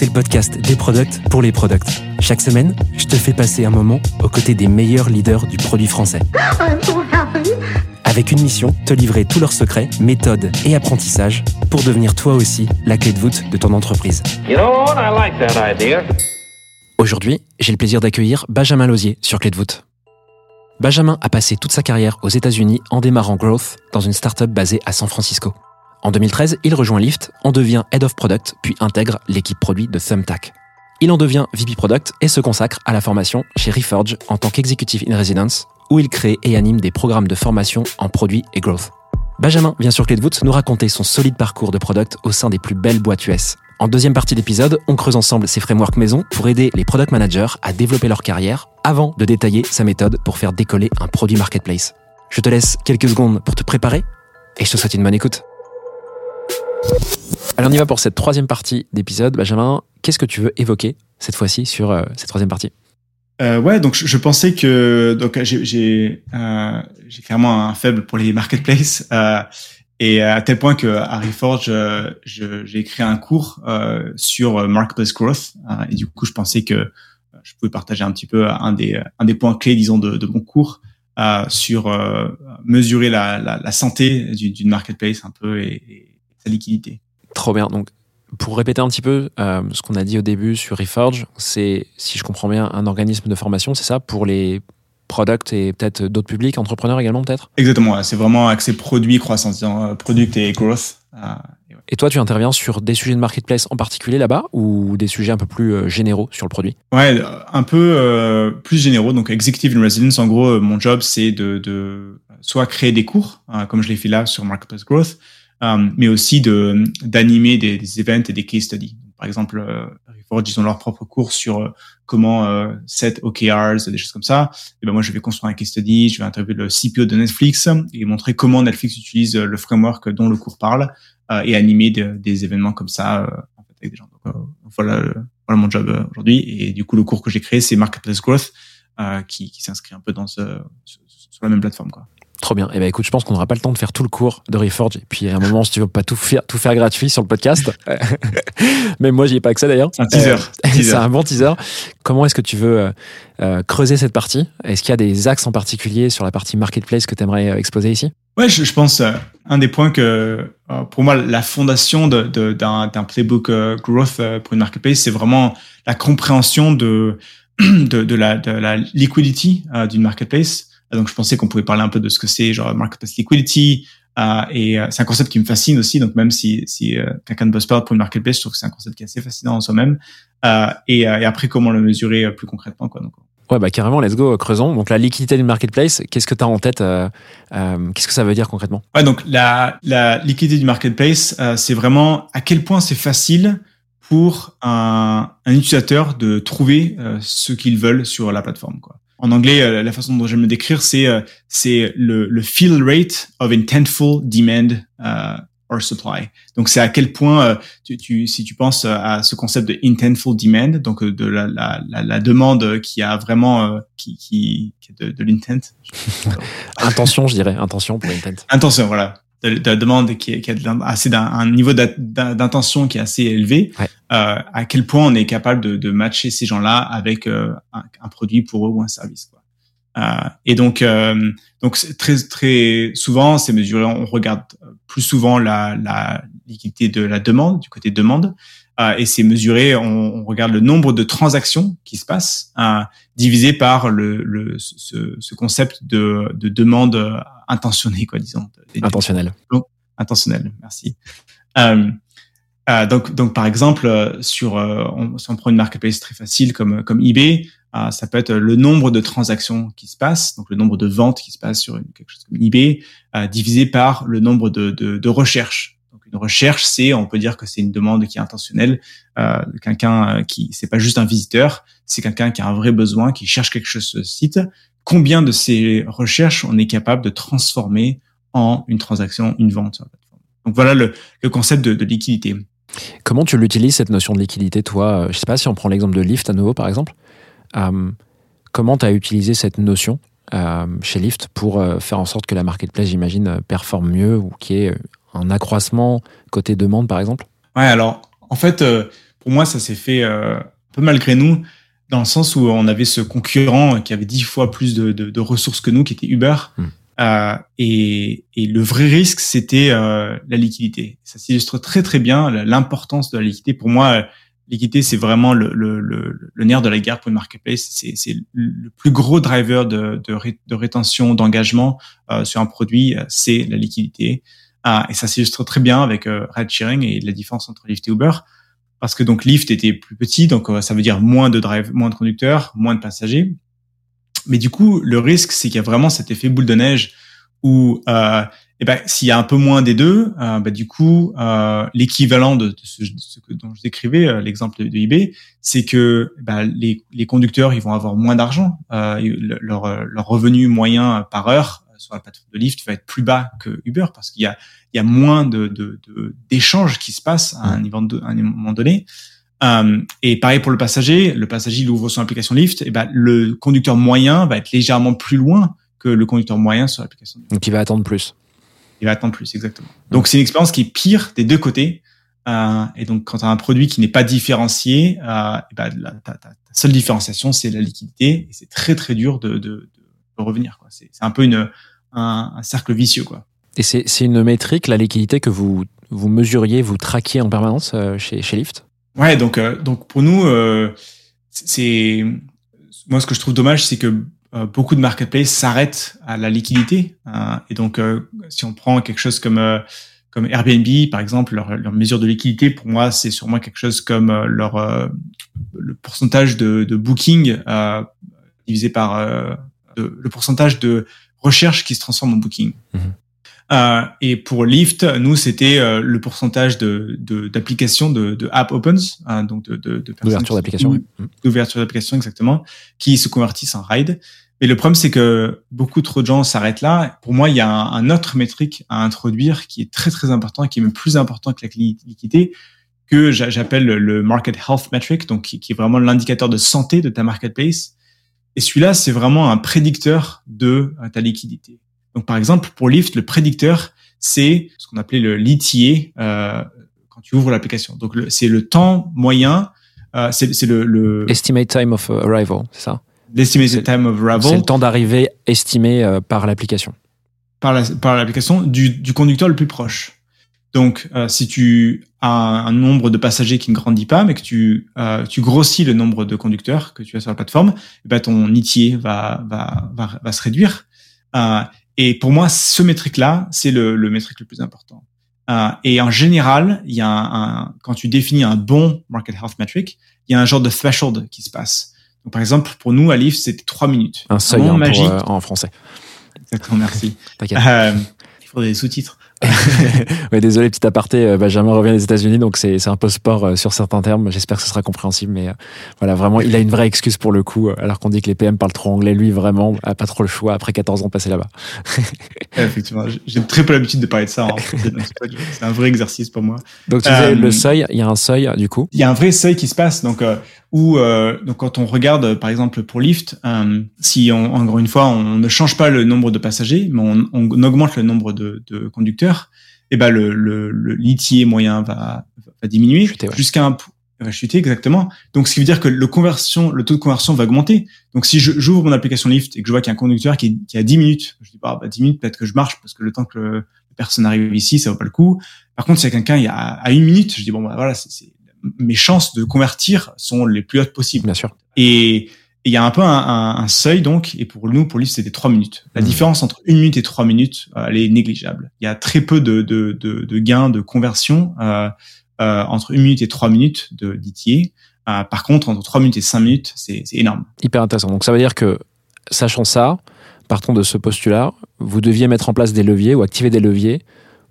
c'est le podcast des products pour les products. Chaque semaine, je te fais passer un moment aux côtés des meilleurs leaders du produit français. I'm so happy. Avec une mission, te livrer tous leurs secrets, méthodes et apprentissages pour devenir toi aussi la clé de voûte de ton entreprise. You know what? I like that idea. Aujourd'hui, j'ai le plaisir d'accueillir Benjamin Lausier sur Clé de voûte. Benjamin a passé toute sa carrière aux États-Unis en démarrant Growth dans une startup basée à San Francisco. En 2013, il rejoint Lyft, en devient Head of Product, puis intègre l'équipe produit de Thumbtack. Il en devient VP Product et se consacre à la formation chez Reforge en tant qu'Executive in Residence, où il crée et anime des programmes de formation en produits et growth. Benjamin vient sur Clé de voûte nous raconter son solide parcours de product au sein des plus belles boîtes US. En deuxième partie d'épisode, on creuse ensemble ses frameworks maison pour aider les product managers à développer leur carrière avant de détailler sa méthode pour faire décoller un produit marketplace. Je te laisse quelques secondes pour te préparer et je te souhaite une bonne écoute. Alors on y va pour cette troisième partie d'épisode. Benjamin, qu'est-ce que tu veux évoquer cette fois-ci sur euh, cette troisième partie? Euh, ouais, donc je, pensais que donc j'ai euh, clairement un faible pour les marketplaces euh, et à tel point que à Reforge euh, j'ai écrit un cours sur marketplace growth et du coup je pensais que je pouvais partager un petit peu un des un des points clés disons de, mon cours sur mesurer la, la, santé d'une marketplace un peu et sa liquidité. Trop bien. Donc, pour répéter un petit peu euh, ce qu'on a dit au début sur Reforge, c'est, si je comprends bien, un organisme de formation, c'est ça, pour les products et peut-être d'autres publics, entrepreneurs également peut-être? Exactement, c'est vraiment accès produit croissance, euh, product et growth. euh, et toi, tu interviens sur des sujets de marketplace en particulier là-bas ou des sujets un peu plus généraux sur le produit? Ouais, un peu euh, plus généraux. Donc, executive in residence, en gros, mon job, c'est de, de soit créer des cours, euh, comme je l'ai fait là sur Marketplace Growth, euh, mais aussi de d'animer des, des events et des case studies. Par exemple, euh, Reforge, ils ont leur propre cours sur euh, comment set OKRs, des choses comme ça. Et ben moi, je vais construire un case study, je vais interviewer le CPO de Netflix et montrer comment Netflix utilise le framework dont le cours parle et animer de- des événements comme ça avec des gens. Donc, voilà, voilà mon job aujourd'hui. Et du coup, le cours que j'ai créé, c'est Marketplace Growth, euh, qui, qui s'inscrit un peu dans ce, sur la même plateforme. Quoi. Trop bien. Eh ben écoute, je pense qu'on n'aura pas le temps de faire tout le cours de Reforge. Et puis à un moment, si tu veux pas tout faire, tout faire gratuit sur le podcast. Même moi, j'y ai pas accès d'ailleurs. C'est un teaser. Euh, c'est un bon teaser. Comment est-ce que tu veux euh, euh, creuser cette partie? Est-ce qu'il y a des axes en particulier sur la partie marketplace que tu aimerais exposer ici? Ouais, je, je pense euh, un des points que pour moi la fondation de- de- d'un playbook growth pour une marketplace, c'est vraiment la compréhension de de, de la la liquidity d'une marketplace. Euh, Donc je pensais qu'on pouvait parler un peu de ce que c'est genre marketplace liquidity euh, et euh, c'est un concept qui me fascine aussi. Donc même si si euh, quelqu'un ne bosse pas pour une marketplace, je trouve que c'est un concept qui est assez fascinant en soi-même. Euh, et, euh, et après comment le mesurer plus concrètement quoi. Donc Ouais, bah carrément, let's go, creusons. Donc la liquidité du marketplace, qu'est-ce que tu as en tête euh, euh, Qu'est-ce que ça veut dire concrètement? Ouais, donc la, la liquidité du marketplace, euh, c'est vraiment à quel point c'est facile pour un, un utilisateur de trouver euh, ce qu'ils veulent sur la plateforme. Quoi. En anglais, euh, la façon dont j'aime le décrire, c'est euh, c'est le, le fill rate of intentful demand euh, or supply. Donc c'est à quel point euh, tu, tu, si tu penses à ce concept de intentful demand, donc de la, la, la, la demande qui a vraiment euh, qui, qui, qui de, de l'intent, Intention, je dirais, intention pour intent. intention, voilà, de, de la demande qui, est, qui assez d'un un niveau d'intention qui est assez élevé. Ouais. Euh, à quel point on est capable de, de matcher ces gens-là avec euh, un, un produit pour eux ou un service. Quoi. Euh, et donc, euh, donc très très souvent, c'est mesuré. On regarde plus souvent la, la liquidité de la demande du côté demande. Euh, et c'est mesuré, on, on regarde le nombre de transactions qui se passent, euh, divisé par le, le ce, ce concept de, de demande intentionnée, quoi, disons. Intentionnel. Intentionnelle, merci. Euh, euh, donc, donc, par exemple, euh, sur, euh, on, si on prend une marketplace très facile comme, comme eBay, euh, ça peut être le nombre de transactions qui se passent, donc le nombre de ventes qui se passent sur une, quelque chose comme eBay, euh, divisé par le nombre de, de, de recherches. Donc, une recherche, c'est, on peut dire que c'est une demande qui est intentionnelle, euh, quelqu'un qui, c'est pas juste un visiteur, c'est quelqu'un qui a un vrai besoin, qui cherche quelque chose sur le site, combien de ces recherches on est capable de transformer en une transaction, une vente sur la plateforme. Donc voilà le, le concept de, de liquidité. Comment tu l'utilises cette notion de liquidité, toi? Je sais pas si on prend l'exemple de Lyft à nouveau, par exemple. Euh, comment tu as utilisé cette notion euh, chez Lyft pour euh, faire en sorte que la marketplace, j'imagine, euh, performe mieux ou qu'il y ait un accroissement côté demande, par exemple? Ouais, alors en fait, euh, pour moi, ça s'est fait euh, un peu malgré nous, dans le sens où on avait ce concurrent qui avait dix fois plus de, de, de ressources que nous, qui était Uber. Hmm. Euh, et, et le vrai risque, c'était euh, la liquidité. Ça s'illustre très très bien l'importance de la liquidité. Pour moi, liquidité, c'est vraiment le, le, le, le nerf de la guerre pour une marketplace. C'est c'est le plus gros driver de, de, ré- de rétention, d'engagement euh, sur un produit, euh, c'est la liquidité. Ah, et ça s'illustre très bien avec euh, ride sharing et la différence entre Lyft et Uber. Parce que donc Lyft était plus petit, donc euh, ça veut dire moins de drive, moins de conducteurs, moins de passagers. Mais du coup, le risque, c'est qu'il y a vraiment cet effet boule de neige où euh, eh ben, s'il y a un peu moins des deux, euh, bah, du coup, euh, l'équivalent de, ce, de ce que, dont je décrivais, euh, l'exemple de, eBay, c'est que bah, les, les conducteurs, ils vont avoir moins d'argent. Le- leur, leur revenu moyen par heure sur la plateforme de Lyft va être plus bas que Uber parce qu'il y a, il y a moins de, de, de- d'échanges qui se passent à un, niveau de- à un moment donné. Euh, et pareil pour le passager, le passager il ouvre son application Lyft, et ben le conducteur moyen va être légèrement plus loin que le conducteur moyen sur l'application. Donc il va attendre plus. Il va attendre plus, exactement. Donc c'est une expérience qui est pire des deux côtés. Euh, et donc quand tu as un produit qui n'est pas différencié, euh, et ben, la, ta, ta- ta seule différenciation c'est la liquidité, et c'est très très dur de, de, de, de revenir. quoi. C'est c'est un peu une, un, un cercle vicieux. quoi. Et c'est c'est une métrique, la liquidité, que vous, vous mesuriez, vous traquiez en permanence euh, chez, chez Lyft? Ouais, donc euh, donc pour nous, euh, c'est moi ce que je trouve dommage, c'est que euh, beaucoup de marketplaces s'arrêtent à la liquidité. euh, et donc euh, si on prend quelque chose comme euh, comme Airbnb par exemple, leur, leur mesure de liquidité pour moi c'est sûrement quelque chose comme leur euh, le pourcentage de, de booking euh, divisé par euh, de- le pourcentage de recherche qui se transforme en booking. Mhm. Euh, et pour Lyft, nous, c'était euh, le pourcentage de de- d'applications de, de, app opens, hein, donc de, de, de D'ouverture qui- d'application. ouais. Mm. d'ouverture d'application exactement, qui se convertissent en ride. Mais le problème, c'est que beaucoup trop de gens s'arrêtent là. Pour moi, il y a un, un autre métrique à introduire qui est très très important, qui est même plus important que la li- liquidité, que j'a- j'appelle le- le market health metric, donc qui, qui est vraiment l'indicateur de santé de ta marketplace. Et celui-là, c'est vraiment un prédicteur de euh, ta liquidité. Donc, par exemple, pour Lyft, le prédicteur, c'est ce qu'on appelait le l'ETA euh, quand tu ouvres l'application. Donc, c'est le temps moyen, euh, c'est c'est le, le Estimate time of arrival, c'est ça? L'estimated time of C'est arrival le temps d'arrivée estimé euh, par l'application. par la- par l'application du, du conducteur le plus proche. Donc, euh, si tu as un, un nombre de passagers qui ne grandit pas, mais que tu, euh, tu grossis le nombre de conducteurs que tu as sur la plateforme, eh ben ton ETA va, va, va, va se réduire. Euh, et pour moi, ce métrique-là, c'est le, le métrique le plus important. Euh, et en général, il y a un, un- quand tu définis un bon market health metric, il y a un genre de threshold qui se passe. Donc, par exemple, pour nous, à Lyft, c'était trois minutes. Un seuil moment hein, pour, magique. euh, en français. Exactement, merci. T'inquiète. Euh, il faudrait des sous-titres. ouais, désolé, petit aparté, euh, Benjamin revient des États-Unis, donc c'est c'est un peu sport euh, sur certains termes. J'espère que ce sera compréhensible, mais euh, voilà, vraiment, il a une vraie excuse pour le coup, alors qu'on dit que les PM parlent trop anglais. Lui, vraiment, a pas trop le choix après 14 ans passés là-bas. Effectivement, j'ai- très peu l'habitude de parler de ça donc c'est un vrai exercice pour moi. Donc, tu disais, Euh, le seuil, il y a un seuil, du coup? Il y a un vrai seuil qui se passe, donc euh, où euh, donc quand on regarde euh, par exemple pour Lyft, euh, si on, encore une fois on ne change pas le nombre de passagers, mais on, on augmente le nombre de, de conducteurs, et ben le le, le l'ETA moyen va va diminuer ouais. jusqu'à un va chuter exactement. Donc ce qui veut dire que le conversion, le taux de conversion va augmenter. Donc si j'ouvre mon application Lyft et que je vois qu'il y a un conducteur qui, est- qui a 10 minutes, je dis bah, bah 10 minutes peut-être que je marche parce que le temps que le, la personne arrive ici, ça vaut pas le coup. Par contre, s'il y a quelqu'un il y a à une minute, je dis bon bah voilà, c'est- mes chances de convertir sont les plus hautes possibles. Bien sûr. Et il y a un peu un, un- un seuil donc, et pour nous, pour Lyft, c'était trois minutes. La Mhm. différence entre une minute et trois minutes, euh, elle est négligeable. Il y a très peu de, de, de, de gains de conversion euh, euh, entre une minute et trois minutes de d'ETA. Euh, par contre, entre trois minutes et cinq minutes, c'est c'est énorme. Hyper intéressant. Donc, ça veut dire que, sachant ça, partons de ce postulat, vous deviez mettre en place des leviers ou activer des leviers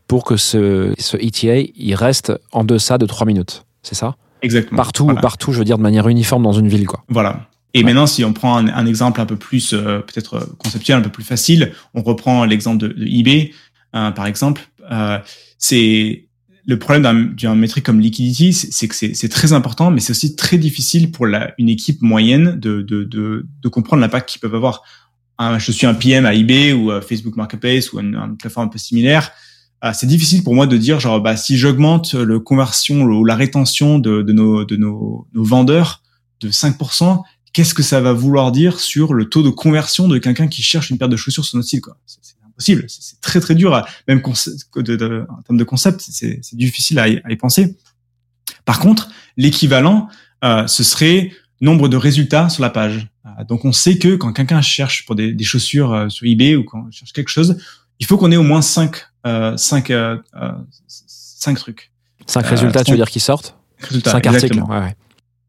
pour que ce, ce ETA, il reste en deçà de 3 minutes. C'est ça Exactement. Partout, Voilà. partout, je veux dire, de manière uniforme dans une ville, quoi. Voilà. Et maintenant, si on prend un, un exemple un peu plus euh, peut-être euh, conceptuel, un peu plus facile, on reprend l'exemple de, de eBay, euh, par exemple. Euh, c'est le problème d'un métrique comme liquidity, c'est que c'est c'est très important, mais c'est aussi très difficile pour la, une équipe moyenne de, de, de, de comprendre l'impact qu'ils peuvent avoir. Un- je suis un PM à eBay ou à Facebook Marketplace ou une, une plateforme un peu similaire. Euh, c'est difficile pour moi de dire genre bah si j'augmente le conversion ou la rétention de, nos de nos, nos vendeurs de 5%, qu'est-ce que ça va vouloir dire sur le taux de conversion de quelqu'un qui cherche une paire de chaussures sur notre site quoi? C'est impossible, c'est très très dur, à, même en termes de concept, c'est difficile à y, penser. Par contre, l'équivalent, euh, ce serait nombre de résultats sur la page. Euh, donc on sait que quand quelqu'un cherche pour des, chaussures euh, sur eBay ou quand on cherche quelque chose, il faut qu'on ait au moins cinq, euh, cinq, euh, euh, cinq trucs. Cinq Euh, résultats, tu veux dire, qui sortent Résultats, Cinq articles. Ouais, ouais.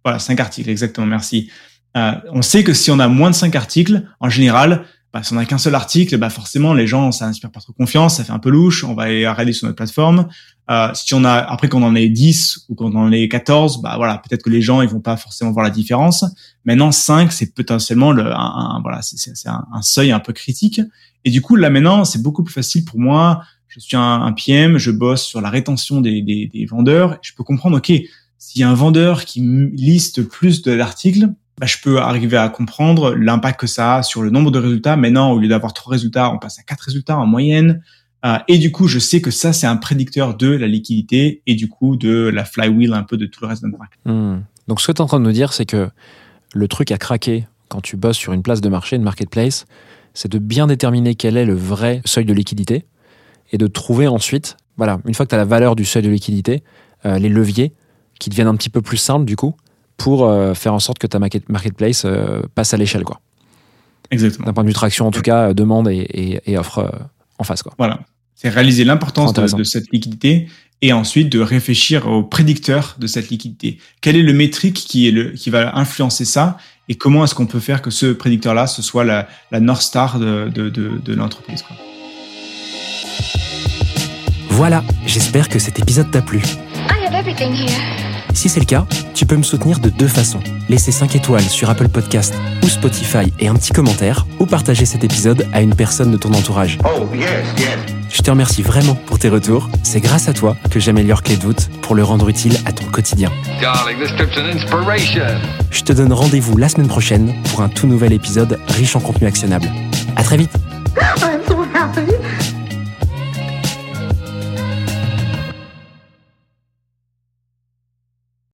Voilà, cinq articles, exactement, merci. Euh, on sait que si on a moins de cinq articles, en général, bah, si on n'a qu'un seul article, bah forcément les gens, ça inspire pas trop confiance, ça fait un peu louche, on va aller regarder sur notre plateforme. Euh, si on a après qu'on en ait 10 ou qu'on en ait 14, bah voilà, peut-être que les gens ils vont pas forcément voir la différence. Maintenant 5, c'est potentiellement le un, un- voilà, c'est- c'est c'est un, un seuil un peu critique. Et du coup là maintenant, c'est beaucoup plus facile pour moi. Je suis un, PM, je bosse sur la rétention des, vendeurs. Je peux comprendre, ok, s'il y a un vendeur qui liste plus de l'article, bah, je peux arriver à comprendre l'impact que ça a sur le nombre de résultats. Maintenant, au lieu d'avoir trois résultats, on passe à quatre résultats en moyenne. Euh, et du coup, je sais que ça, c'est un prédicteur de la liquidité et du coup de la flywheel un peu de tout le reste de marque. Hmm. Donc, ce que tu es en train de nous dire, c'est que le truc à craquer quand tu bosses sur une place de marché, une marketplace, c'est de bien déterminer quel est le vrai seuil de liquidité et de trouver ensuite, voilà, une fois que tu as la valeur du seuil de liquidité, euh, les leviers qui deviennent un petit peu plus simples du coup pour euh, faire en sorte que ta market- marketplace euh, passe à l'échelle, quoi. Exactement. D'un point de vue traction, en tout cas, demande et, et- et offre en face, quoi. Voilà. C'est réaliser l'importance de, cette liquidité et ensuite de réfléchir au prédicteur de cette liquidité. Quel est le métrique qui est le, qui va influencer ça et comment est-ce qu'on peut faire que ce prédicteur-là, ce soit la, la North Star de, de, de, de l'entreprise, quoi. Voilà, j'espère que cet épisode t'a plu. I have everything here. Si c'est le cas, tu peux me soutenir de deux façons. Laisser 5 étoiles sur Apple Podcast ou Spotify et un petit commentaire, ou partager cet épisode à une personne de ton entourage. Oh, yes, yes. Je te remercie vraiment pour tes retours. C'est grâce à toi que j'améliore Clé de voûte pour le rendre utile à ton quotidien. Darling, this trip's an inspiration. Je te donne rendez-vous la semaine prochaine pour un tout nouvel épisode riche en contenu actionnable. À très vite I'm so happy.